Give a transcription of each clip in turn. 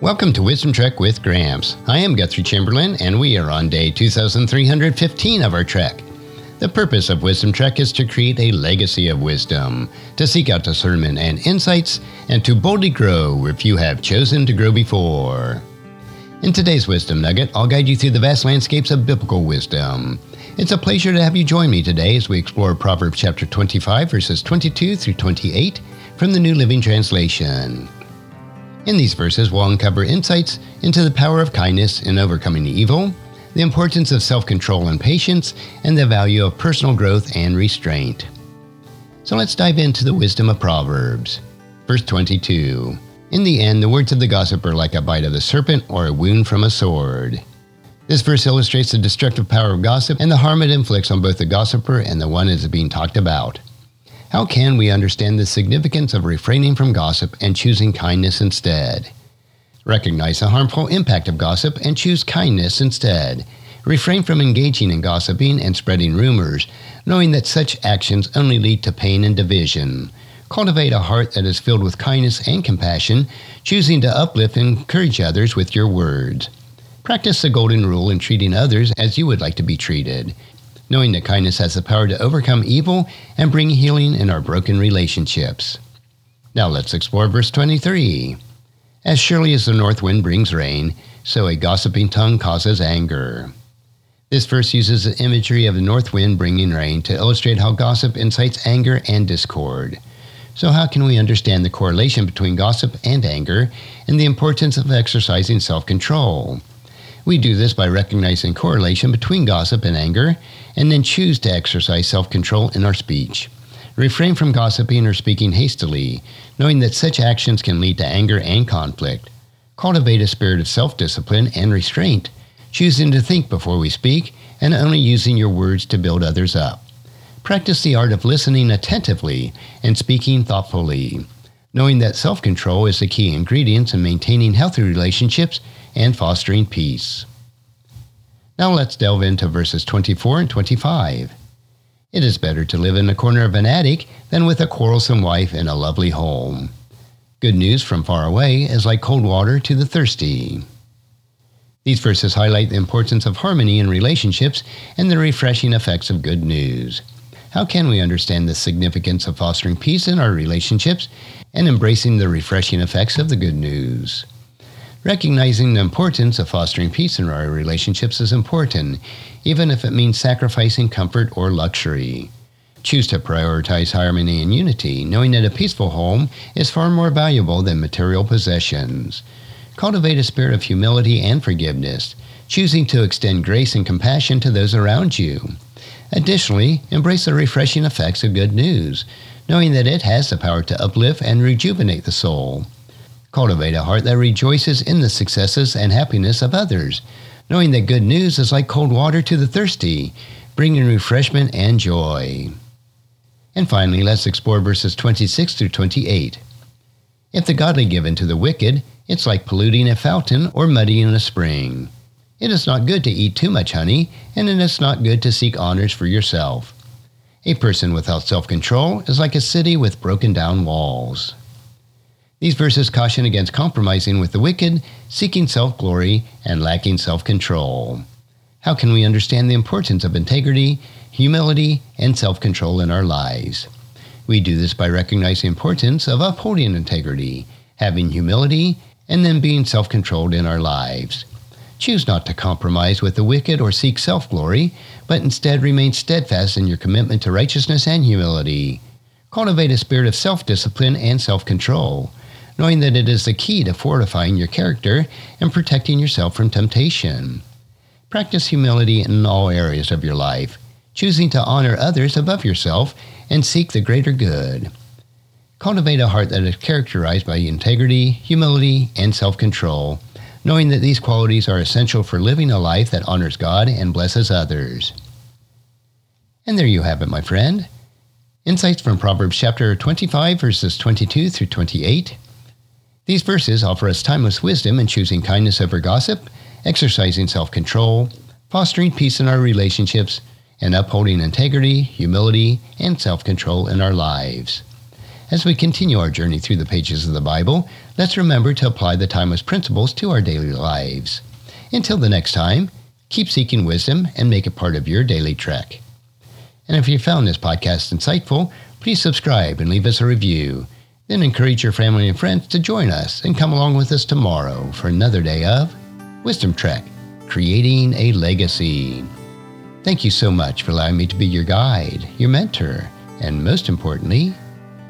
Welcome to Wisdom Trek with Gramps. I am Guthrie Chamberlain, and we are on day 2315 of our trek. The purpose of Wisdom Trek is to create a legacy of wisdom, to seek out discernment and insights, and to boldly grow if you have chosen to grow before. In today's Wisdom Nugget, I'll guide you through the vast landscapes of biblical wisdom. It's a pleasure to have you join me today as we explore Proverbs chapter 25, verses 22 through 28 from the New Living Translation. In these verses, we'll uncover insights into the power of kindness in overcoming evil, the importance of self control and patience, and the value of personal growth and restraint. So let's dive into the wisdom of Proverbs. Verse 22 In the end, the words of the gossip are like a bite of the serpent or a wound from a sword. This verse illustrates the destructive power of gossip and the harm it inflicts on both the gossiper and the one is being talked about. How can we understand the significance of refraining from gossip and choosing kindness instead? Recognize the harmful impact of gossip and choose kindness instead. Refrain from engaging in gossiping and spreading rumors, knowing that such actions only lead to pain and division. Cultivate a heart that is filled with kindness and compassion, choosing to uplift and encourage others with your words. Practice the golden rule in treating others as you would like to be treated knowing that kindness has the power to overcome evil and bring healing in our broken relationships. Now let's explore verse 23. As surely as the north wind brings rain, so a gossiping tongue causes anger. This verse uses the imagery of the north wind bringing rain to illustrate how gossip incites anger and discord. So, how can we understand the correlation between gossip and anger and the importance of exercising self control? We do this by recognizing correlation between gossip and anger, and then choose to exercise self control in our speech. Refrain from gossiping or speaking hastily, knowing that such actions can lead to anger and conflict. Cultivate a spirit of self discipline and restraint, choosing to think before we speak and only using your words to build others up. Practice the art of listening attentively and speaking thoughtfully, knowing that self control is the key ingredient in maintaining healthy relationships and fostering peace. Now let's delve into verses 24 and 25. It is better to live in the corner of an attic than with a quarrelsome wife in a lovely home. Good news from far away is like cold water to the thirsty. These verses highlight the importance of harmony in relationships and the refreshing effects of good news. How can we understand the significance of fostering peace in our relationships and embracing the refreshing effects of the good news? Recognizing the importance of fostering peace in our relationships is important, even if it means sacrificing comfort or luxury. Choose to prioritize harmony and unity, knowing that a peaceful home is far more valuable than material possessions. Cultivate a spirit of humility and forgiveness, choosing to extend grace and compassion to those around you. Additionally, embrace the refreshing effects of good news, knowing that it has the power to uplift and rejuvenate the soul. Cultivate a heart that rejoices in the successes and happiness of others, knowing that good news is like cold water to the thirsty, bringing refreshment and joy. And finally, let's explore verses 26 through 28. If the godly give in to the wicked, it's like polluting a fountain or muddying a spring. It is not good to eat too much honey, and it is not good to seek honors for yourself. A person without self control is like a city with broken down walls. These verses caution against compromising with the wicked, seeking self glory, and lacking self control. How can we understand the importance of integrity, humility, and self control in our lives? We do this by recognizing the importance of upholding integrity, having humility, and then being self controlled in our lives. Choose not to compromise with the wicked or seek self glory, but instead remain steadfast in your commitment to righteousness and humility. Cultivate a spirit of self discipline and self control knowing that it is the key to fortifying your character and protecting yourself from temptation. Practice humility in all areas of your life, choosing to honor others above yourself and seek the greater good. Cultivate a heart that is characterized by integrity, humility, and self control, knowing that these qualities are essential for living a life that honors God and blesses others. And there you have it, my friend. Insights from Proverbs chapter 25, verses 22 through 28. These verses offer us timeless wisdom in choosing kindness over gossip, exercising self control, fostering peace in our relationships, and upholding integrity, humility, and self control in our lives. As we continue our journey through the pages of the Bible, let's remember to apply the timeless principles to our daily lives. Until the next time, keep seeking wisdom and make it part of your daily trek. And if you found this podcast insightful, please subscribe and leave us a review. Then encourage your family and friends to join us and come along with us tomorrow for another day of Wisdom Trek, creating a legacy. Thank you so much for allowing me to be your guide, your mentor, and most importantly,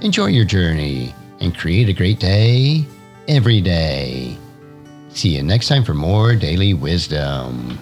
enjoy your journey, and create a great day every day. See you next time for more daily wisdom.